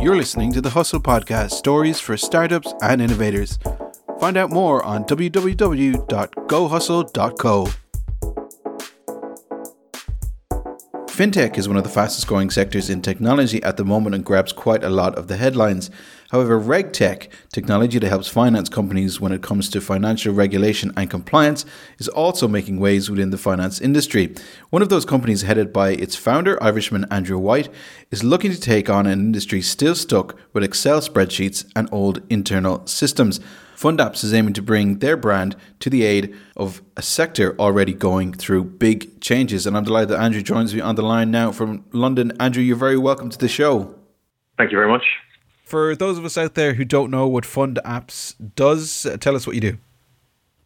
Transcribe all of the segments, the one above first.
You're listening to the Hustle Podcast stories for startups and innovators. Find out more on www.gohustle.co. Fintech is one of the fastest growing sectors in technology at the moment and grabs quite a lot of the headlines. However, RegTech, technology that helps finance companies when it comes to financial regulation and compliance, is also making waves within the finance industry. One of those companies, headed by its founder, Irishman Andrew White, is looking to take on an industry still stuck with Excel spreadsheets and old internal systems. FundApps is aiming to bring their brand to the aid of a sector already going through big changes. And I'm delighted that Andrew joins me on the line now from London. Andrew, you're very welcome to the show. Thank you very much. For those of us out there who don't know what FundApps does, uh, tell us what you do.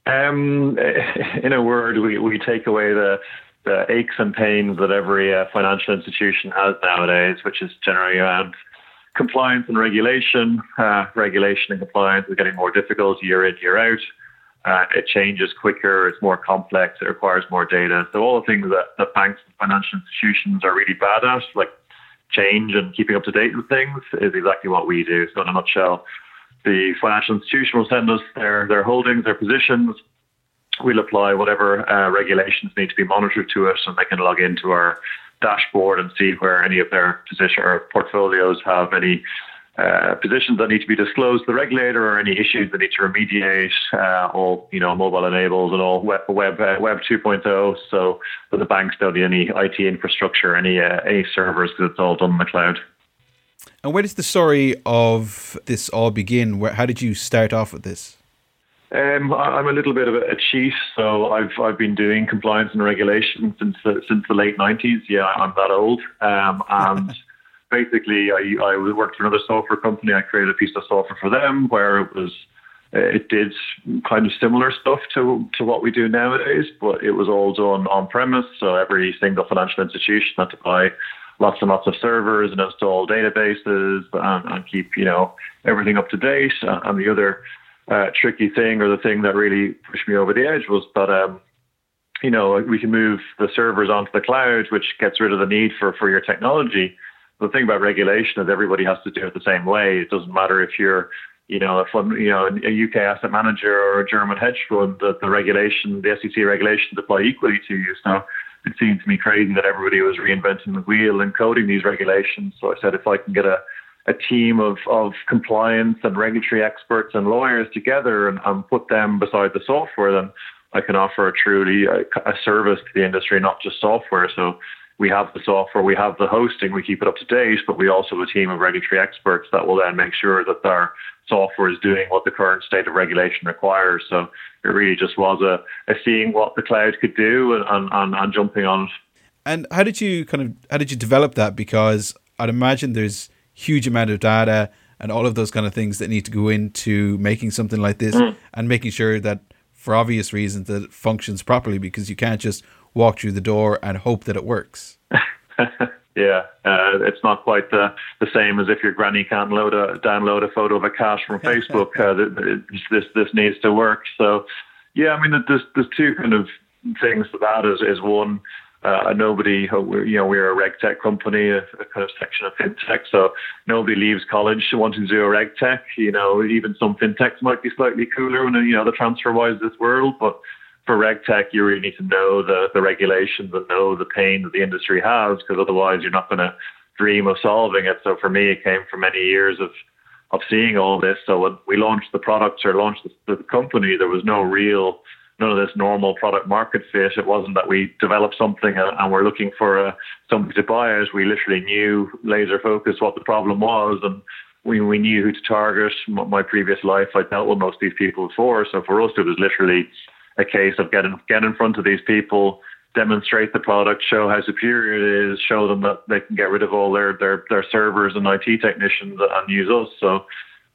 Um, in a word, we, we take away the, the aches and pains that every uh, financial institution has nowadays, which is generally around compliance and regulation. Uh, regulation and compliance is getting more difficult year in, year out. Uh, it changes quicker, it's more complex, it requires more data. So, all the things that, that banks and financial institutions are really bad at, like change and keeping up to date with things, is exactly what we do. So, in a nutshell, the financial institution will send us their, their holdings, their positions. We'll apply whatever uh, regulations need to be monitored to it, and they can log into our dashboard and see where any of their position or portfolios have any uh, positions that need to be disclosed to the regulator or any issues that need to remediate, uh, all you know, mobile enabled and all web web, uh, web 2.0. So that the banks don't need any IT infrastructure, any uh, any servers, because it's all done in the cloud. And where does the story of this all begin? Where, how did you start off with this? Um, I'm a little bit of a chief, so I've I've been doing compliance and regulation since the, since the late '90s. Yeah, I'm that old. Um, and basically, I I worked for another software company. I created a piece of software for them where it was it did kind of similar stuff to to what we do nowadays, but it was all done on premise. So every single financial institution had to buy lots and lots of servers and install databases and, and keep you know everything up to date. And the other uh, tricky thing or the thing that really pushed me over the edge was that um, you know we can move the servers onto the cloud, which gets rid of the need for for your technology. The thing about regulation is everybody has to do it the same way. It doesn't matter if you're you know, a you know, a UK asset manager or a German hedge fund, that the regulation, the SEC regulations apply equally to you. So it seemed to me crazy that everybody was reinventing the wheel and coding these regulations. So I said, if I can get a a team of, of compliance and regulatory experts and lawyers together and, and put them beside the software, then I can offer a truly a, a, service to the industry, not just software. So we have the software, we have the hosting, we keep it up to date, but we also have a team of regulatory experts that will then make sure that our software is doing what the current state of regulation requires. So it really just was a, a seeing what the cloud could do and, and, and jumping on it. And how did you kind of how did you develop that? Because I'd imagine there's huge amount of data and all of those kind of things that need to go into making something like this mm. and making sure that for obvious reasons that it functions properly because you can't just walk through the door and hope that it works. yeah, uh, it's not quite the, the same as if your granny can't load a, download a photo of a cat from Facebook. uh, this this needs to work. So, yeah, I mean, there's there's two kind of things to that. Is is one uh, nobody, you know, we're a reg tech company, a, a, kind of section of fintech. So nobody leaves college wanting to do a reg tech. You know, even some fintechs might be slightly cooler in, you know, the TransferWise this world. But for reg tech, you really need to know the, the regulations and know the pain that the industry has, because otherwise you're not going to dream of solving it. So for me, it came from many years of of seeing all this. So when we launched the products or launched the, the company, there was no real none of this normal product market fit. It wasn't that we developed something and, we're looking for uh, somebody to buy. We literally knew laser focus what the problem was and we, we knew who to target. My previous life, I dealt with most of these people before. So for us, it was literally a case of getting get in front of these people, demonstrate the product, show how superior it is, show them that they can get rid of all their their, their servers and IT technicians and use us. So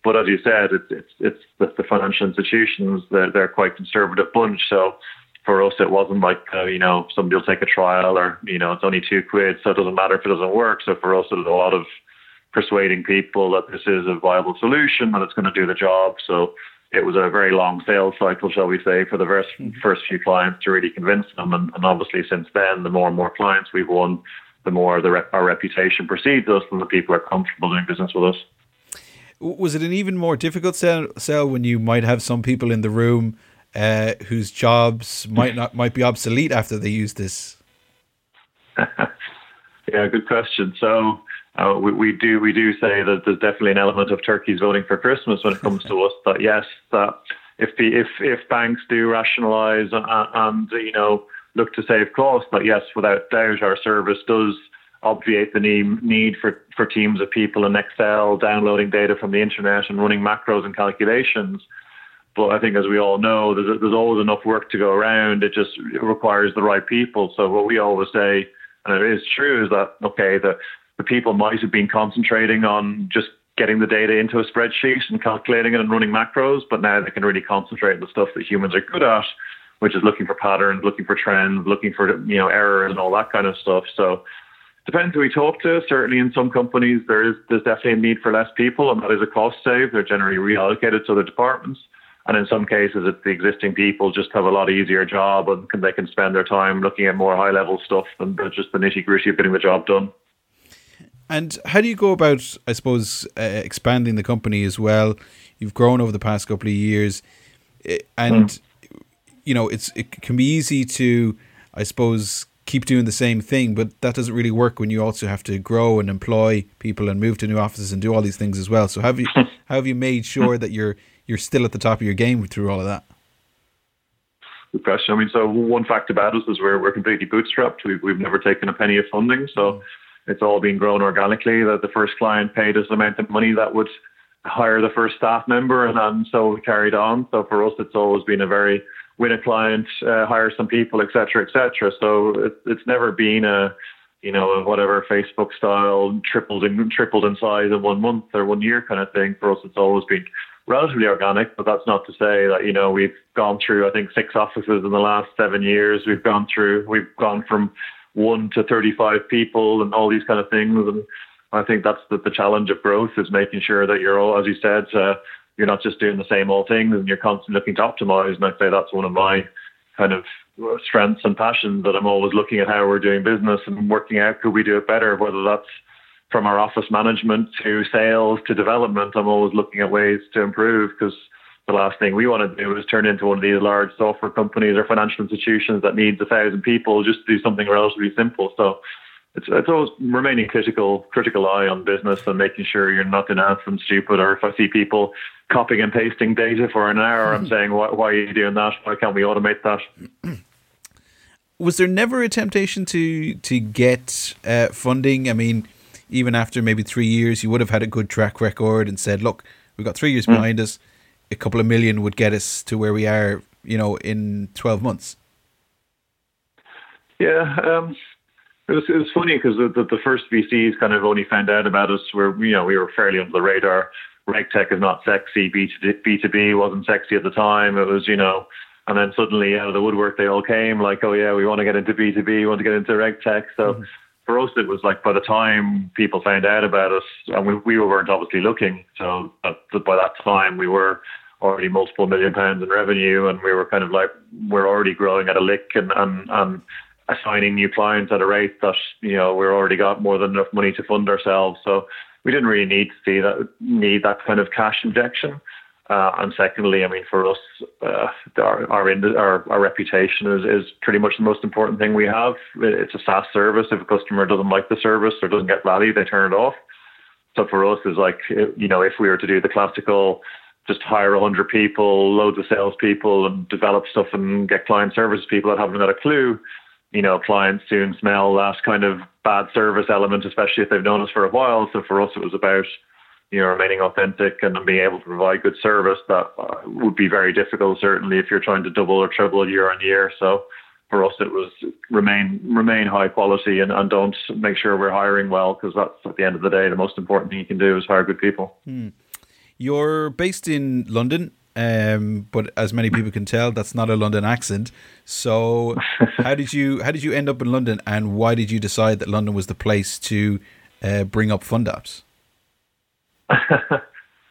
but as you said, it's it's it's the, the financial institutions. They're they're quite conservative bunch. So for us, it wasn't like uh, you know somebody will take a trial or you know it's only two quid, so it doesn't matter if it doesn't work. So for us, it was a lot of persuading people that this is a viable solution and it's going to do the job. So it was a very long sales cycle, shall we say, for the first, mm-hmm. first few clients to really convince them. And, and obviously, since then, the more and more clients we've won, the more the rep- our reputation precedes us, and the people are comfortable doing business with us. Was it an even more difficult sell, sell when you might have some people in the room uh, whose jobs might not might be obsolete after they use this? yeah, good question. So uh, we, we, do we do say that there's definitely an element of turkeys voting for Christmas when it comes to us. That yes, that if the if if banks do rationalise and, and you know look to save costs, that yes, without doubt, our service does obviate the need, need for, for teams of people in Excel downloading data from the internet and running macros and calculations. But I think, as we all know, there's, there's always enough work to go around. It just requires the right people. So what we always say, and it is true, is that okay, the the people might have been concentrating on just getting the data into a spreadsheet and calculating it and running macros, but now they can really concentrate on the stuff that humans are good at, which is looking for patterns, looking for trends, looking for you know errors and all that kind of stuff. So depends who we talk to. Certainly, in some companies, there is there's definitely a need for less people, and that is a cost save. They're generally reallocated to other departments. And in some cases, it's the existing people just have a lot easier job and can, they can spend their time looking at more high level stuff than just the nitty gritty of getting the job done. And how do you go about, I suppose, uh, expanding the company as well? You've grown over the past couple of years, eh, and mm. you know it's it can be easy to, I suppose, keep doing the same thing, but that doesn't really work when you also have to grow and employ people and move to new offices and do all these things as well. So have you how have you made sure that you're you're still at the top of your game through all of that? Good question. I mean, so one fact about us is we're we're completely bootstrapped. We've we've never taken a penny of funding, so. Mm it's all been grown organically. That the first client paid us the amount of money that would hire the first staff member, and, and so we carried on. So for us, it's always been a very win a client, uh, hire some people, etc., etc. So it, it's never been a you know whatever Facebook style tripled in tripled in size in one month or one year kind of thing. For us, it's always been relatively organic, but that's not to say that you know we've gone through I think six offices in the last seven years. We've gone through we've gone from one to 35 people and all these kind of things. And I think that's the, the challenge of growth is making sure that you're all, as you said, uh, you're not just doing the same old things and you're constantly looking to optimize. And I'd say that's one of my kind of strengths and passions that I'm always looking at how we're doing business and working out could we do it better, whether that's from our office management to sales to development. I'm always looking at ways to improve because the last thing we want to do is turn into one of these large software companies or financial institutions that needs a thousand people just to do something relatively simple. So it's it's always remaining critical critical eye on business and making sure you're not doing anything stupid. Or if I see people copying and pasting data for an hour, I'm saying, why, why are you doing that? Why can't we automate that? Was there never a temptation to to get uh, funding? I mean, even after maybe three years, you would have had a good track record and said, "Look, we've got three years mm. behind us a couple of million would get us to where we are, you know, in 12 months? Yeah, um, it was it was funny because the, the, the first VCs kind of only found out about us where you know we were fairly under the radar. RegTech is not sexy. B two B wasn't sexy at the time. It was you know, and then suddenly out of the woodwork they all came like, oh yeah, we want to get into B two B, we want to get into RegTech. So. Mm-hmm for us, it was like by the time people found out about us, and we, we weren't obviously looking. So by that time, we were already multiple million pounds in revenue, and we were kind of like we're already growing at a lick and and, and assigning new clients at a rate that you know we're already got more than enough money to fund ourselves. So we didn't really need to see that need that kind of cash injection. Uh, and secondly, I mean, for us, uh, our our, our our reputation is, is pretty much the most important thing we have. It's a SaaS service. If a customer doesn't like the service or doesn't get value, they turn it off. So for us, is like you know, if we were to do the classical, just hire a hundred people, loads of salespeople, and develop stuff and get client service people that haven't got a clue, you know, clients soon smell that kind of bad service element, especially if they've known us for a while. So for us, it was about you know, remaining authentic and being able to provide good service, that uh, would be very difficult, certainly if you're trying to double or triple year on year. So for us, it was remain remain high quality and, and don't make sure we're hiring well because that's at the end of the day the most important thing you can do is hire good people. Hmm. You're based in London, um, but as many people can tell, that's not a London accent. So how did you how did you end up in London, and why did you decide that London was the place to uh, bring up FundApps?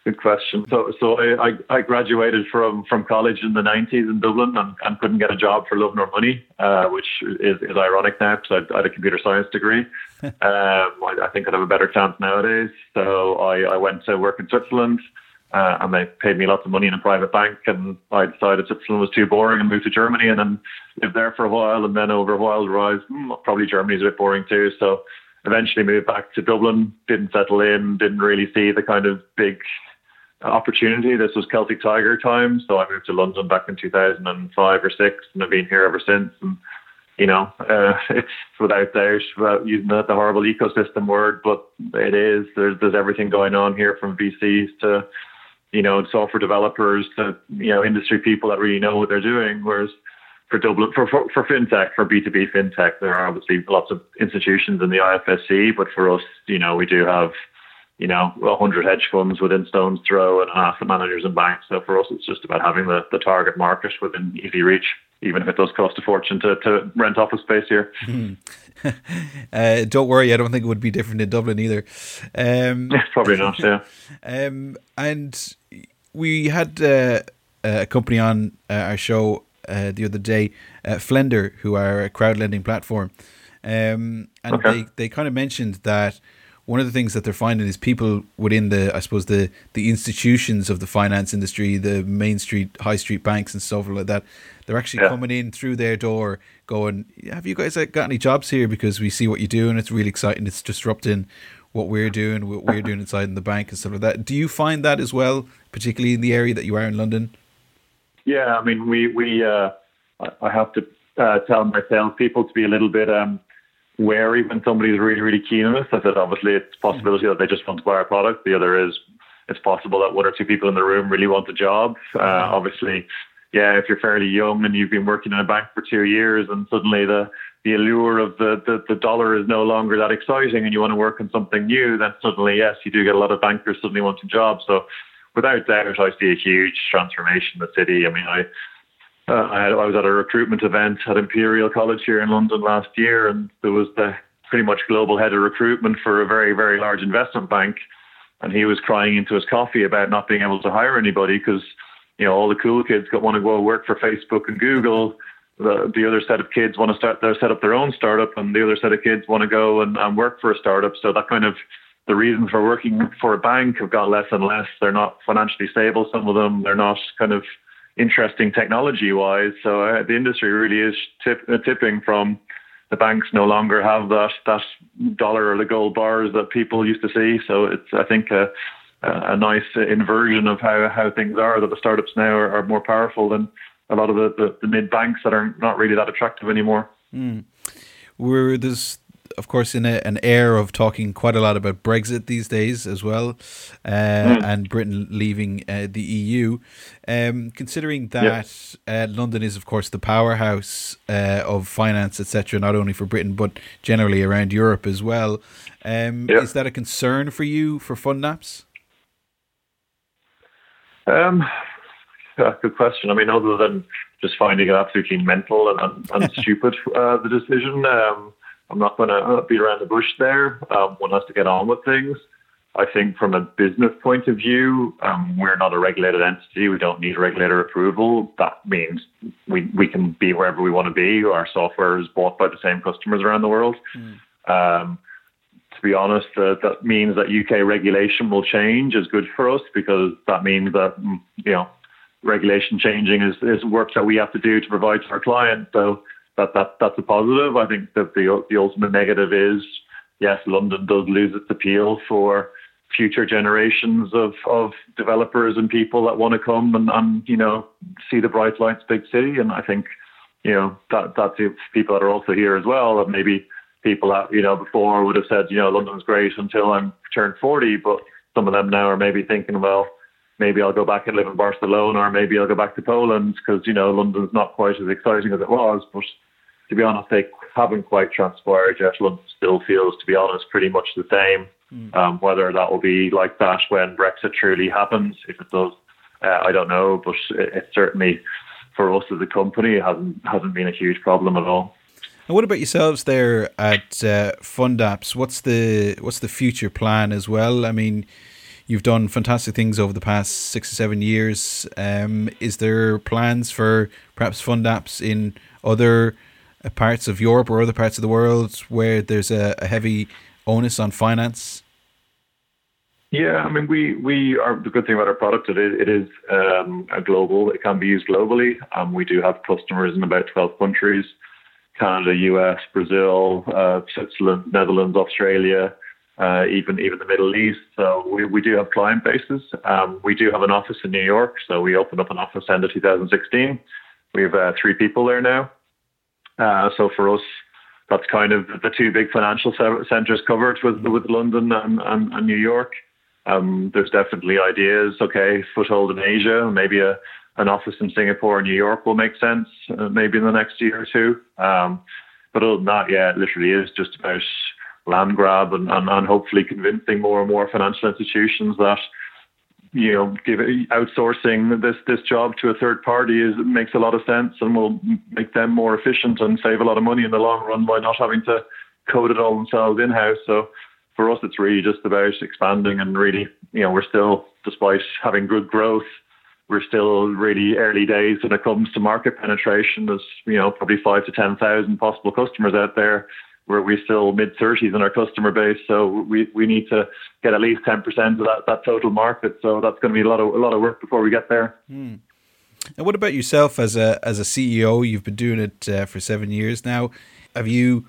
Good question. So, so I, I graduated from, from college in the 90s in Dublin and, and couldn't get a job for love nor money, uh, which is, is ironic now because I, I, had a computer science degree. um, I, I, think I'd have a better chance nowadays. So I, I went to work in Switzerland uh, and they paid me lots of money in a private bank. And I decided Switzerland was too boring and moved to Germany and then lived there for a while. And then over a while realized hmm, probably Germany's a bit boring too. So eventually moved back to Dublin, didn't settle in, didn't really see the kind of big opportunity. This was Celtic Tiger time, so I moved to London back in 2005 or six, and I've been here ever since. And you know, uh, it's without doubt, without using the, the horrible ecosystem word, but it is. There's there's everything going on here from VCs to you know software developers to you know industry people that really know what they're doing. Whereas for Dublin, for, for, for fintech, for B2B fintech, there are obviously lots of institutions in the IFSC, but for us, you know, we do have you know, 100 hedge funds within Stone's Throw and asset managers and banks. So for us, it's just about having the, the target market within easy reach, even if it does cost a fortune to, to rent office space here. uh, don't worry, I don't think it would be different in Dublin either. Um, Probably not, yeah. Um, and we had uh, a company on uh, our show uh, the other day, uh, Flender, who are a crowd lending platform. Um, and okay. they, they kind of mentioned that one of the things that they're finding is people within the, I suppose the the institutions of the finance industry, the main street, high street banks and stuff like that, they're actually yeah. coming in through their door, going, "Have you guys got any jobs here? Because we see what you do, and it's really exciting. It's disrupting what we're doing, what we're doing inside in the bank and stuff like that." Do you find that as well, particularly in the area that you are in London? Yeah, I mean, we we uh, I have to uh, tell my salespeople to be a little bit um, wary when somebody's really, really keen on us. I said, obviously, it's possibility that they just want to buy our product. The other is it's possible that one or two people in the room really want the job. Uh, obviously, yeah, if you're fairly young and you've been working in a bank for two years and suddenly the, the allure of the, the, the dollar is no longer that exciting and you want to work on something new, then suddenly, yes, you do get a lot of bankers suddenly wanting jobs. So without doubt, I see a huge transformation in the city. I mean, I, uh, I, I, was at a recruitment event at Imperial College here in London last year, and there was the pretty much global head of recruitment for a very, very large investment bank. And he was crying into his coffee about not being able to hire anybody because, you know, all the cool kids got, want to go work for Facebook and Google. The, the other set of kids want to start their set up their own startup, and the other set of kids want to go and, and work for a startup. So that kind of the reasons for working for a bank have got less and less. They're not financially stable. Some of them they're not kind of interesting technology wise. So uh, the industry really is tip, uh, tipping from the banks no longer have that that dollar or the gold bars that people used to see. So it's I think a, a nice inversion of how, how things are that the startups now are, are more powerful than a lot of the, the, the mid banks that are not really that attractive anymore. Mm. We're there's of course, in a, an air of talking quite a lot about Brexit these days as well, uh, mm. and Britain leaving uh, the EU. Um, considering that uh, London is, of course, the powerhouse uh, of finance, etc., not only for Britain but generally around Europe as well, um, is that a concern for you for FundApps? Um, yeah, good question. I mean, other than just finding it absolutely mental and, and, and stupid, uh, the decision. Um, I'm not going to beat around the bush there. Um, one has to get on with things. I think from a business point of view, um, we're not a regulated entity. We don't need regulator approval. That means we, we can be wherever we want to be. Our software is bought by the same customers around the world. Mm. Um, to be honest, uh, that means that UK regulation will change is good for us because that means that mm, you know regulation changing is, is work that we have to do to provide to our client. So that, that that's a positive. I think that the the ultimate negative is yes, London does lose its appeal for future generations of, of developers and people that want to come and, and you know see the bright lights big city. And I think you know that that's people that are also here as well. And maybe people that you know before would have said you know London's great until I'm turned 40, but some of them now are maybe thinking well maybe I'll go back and live in Barcelona or maybe I'll go back to Poland because you know London's not quite as exciting as it was, but to be honest, they haven't quite transpired yet. London still feels, to be honest, pretty much the same. Mm. Um, whether that will be like that when Brexit truly happens, if it does, uh, I don't know. But it, it, certainly, for us as a company, hasn't hasn't been a huge problem at all. And what about yourselves there at uh, FundApps? What's the what's the future plan as well? I mean, you've done fantastic things over the past six or seven years. Um, is there plans for perhaps FundApps in other parts of Europe or other parts of the world where there's a, a heavy onus on finance? Yeah, I mean, we we are the good thing about our product. It is, it is um, a global. It can be used globally. Um, we do have customers in about 12 countries: Canada, US, Brazil, uh, Switzerland, Netherlands, Australia, uh, even even the Middle East. So we, we do have client bases. Um, we do have an office in New York. So we opened up an office end of 2016. We have uh, three people there now. Uh, so for us, that's kind of the two big financial centers covered with with London and, and, and New York. Um, there's definitely ideas. Okay, foothold in Asia, maybe a an office in Singapore or New York will make sense, uh, maybe in the next year or two. Um, but other than that, yeah, it literally is just about land grab and, and, and hopefully convincing more and more financial institutions that you know, give outsourcing this this job to a third party is makes a lot of sense and will make them more efficient and save a lot of money in the long run by not having to code it all themselves in house. So for us, it's really just about expanding and really, you know, we're still, despite having good growth, we're still really early days when it comes to market penetration. There's, you know, probably five to ten thousand possible customers out there where we're still mid 30s in our customer base. So we, we need to get at least 10% of that, that total market. So that's going to be a lot of a lot of work before we get there. Hmm. And what about yourself as a as a CEO? You've been doing it uh, for seven years now. Have you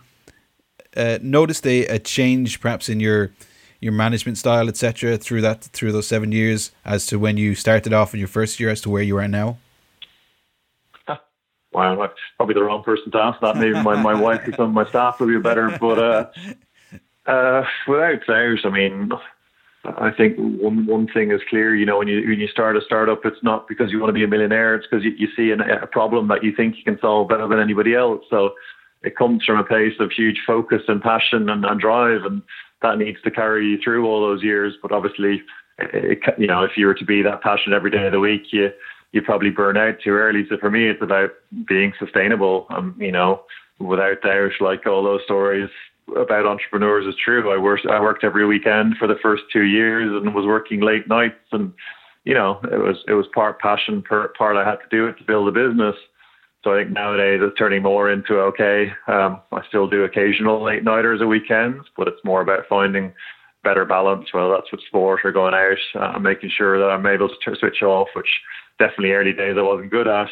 uh, noticed a, a change, perhaps in your your management style, etc., through that through those seven years, as to when you started off in your first year, as to where you are now? Wow, I'm probably the wrong person to ask that. Maybe my, my wife or some of my staff would be better. But uh, uh, without doubt, I mean, I think one one thing is clear. You know, when you when you start a startup, it's not because you want to be a millionaire. It's because you, you see an, a problem that you think you can solve better than anybody else. So it comes from a place of huge focus and passion and, and drive, and that needs to carry you through all those years. But obviously, it, you know, if you were to be that passionate every day of the week, you you probably burn out too early. So for me, it's about being sustainable. Um, you know, without doubt, like all those stories about entrepreneurs is true. I worked I worked every weekend for the first two years and was working late nights and you know it was it was part passion, part I had to do it to build a business. So I think nowadays it's turning more into okay. Um, I still do occasional late nighters at weekends, but it's more about finding better balance. Whether that's with sport or going out, uh, making sure that I'm able to switch off, which definitely early days I wasn't good at.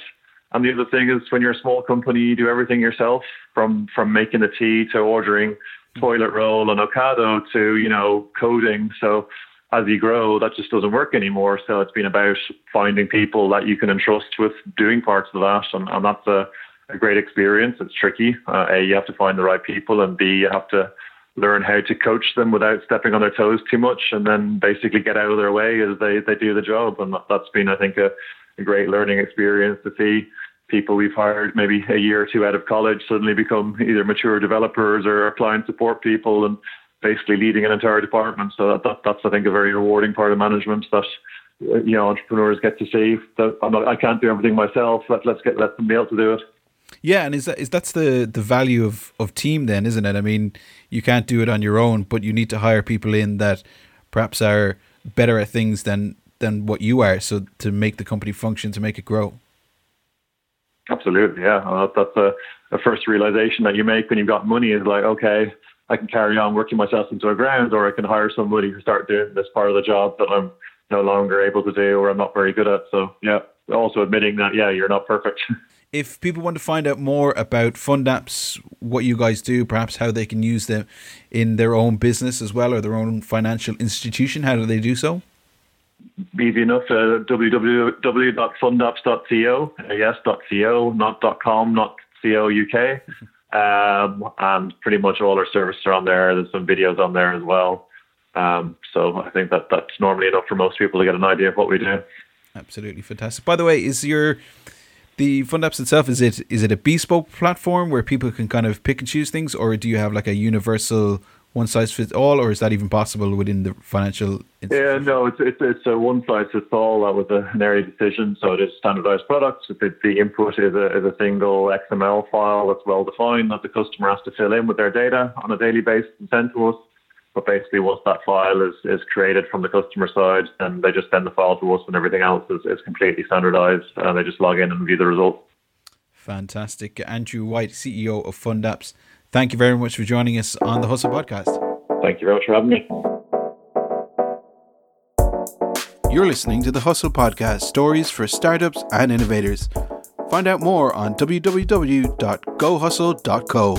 And the other thing is when you're a small company, you do everything yourself from from making the tea to ordering toilet roll and Ocado to, you know, coding. So as you grow, that just doesn't work anymore. So it's been about finding people that you can entrust with doing parts of that. And, and that's a, a great experience. It's tricky. Uh, a, you have to find the right people, and B, you have to learn how to coach them without stepping on their toes too much, and then basically get out of their way as they, they do the job. And that's been, I think, a, a great learning experience to see people we've hired maybe a year or two out of college suddenly become either mature developers or client support people and basically leading an entire department. So that, that that's I think a very rewarding part of management that you know entrepreneurs get to see that I'm not, I can't do everything myself. Let, let's get let be able to do it. Yeah, and is that is that's the the value of of team then, isn't it? I mean, you can't do it on your own, but you need to hire people in that perhaps are better at things than than what you are, so to make the company function, to make it grow. Absolutely, yeah. that's a, a first realization that you make when you've got money is like, okay, I can carry on working myself into a ground, or I can hire somebody to start doing this part of the job that I'm no longer able to do or I'm not very good at. So, yeah, also admitting that, yeah, you're not perfect. if people want to find out more about FundApps, what you guys do, perhaps how they can use them in their own business as well or their own financial institution, how do they do so? Easy enough. Uh, www.fundapps.co. Uh, yes, .co, not .com, not .co UK. Um, and pretty much all our services are on there. There's some videos on there as well. Um, so I think that that's normally enough for most people to get an idea of what we do. Absolutely fantastic. By the way, is your the FundApps itself is it is it a bespoke platform where people can kind of pick and choose things, or do you have like a universal one size fits all, or is that even possible within the financial? Yeah, no, it's it's, it's a one size fits all. That was an early decision, so it is standardized products. The, the input is a is a single XML file that's well defined that the customer has to fill in with their data on a daily basis and send to us. But basically, once that file is, is created from the customer side, then they just send the file to us, and everything else is, is completely standardized. And they just log in and view the results. Fantastic. Andrew White, CEO of FundApps. Thank you very much for joining us on the Hustle podcast. Thank you very much for having me. You're listening to the Hustle Podcast stories for startups and innovators. Find out more on www.gohustle.co.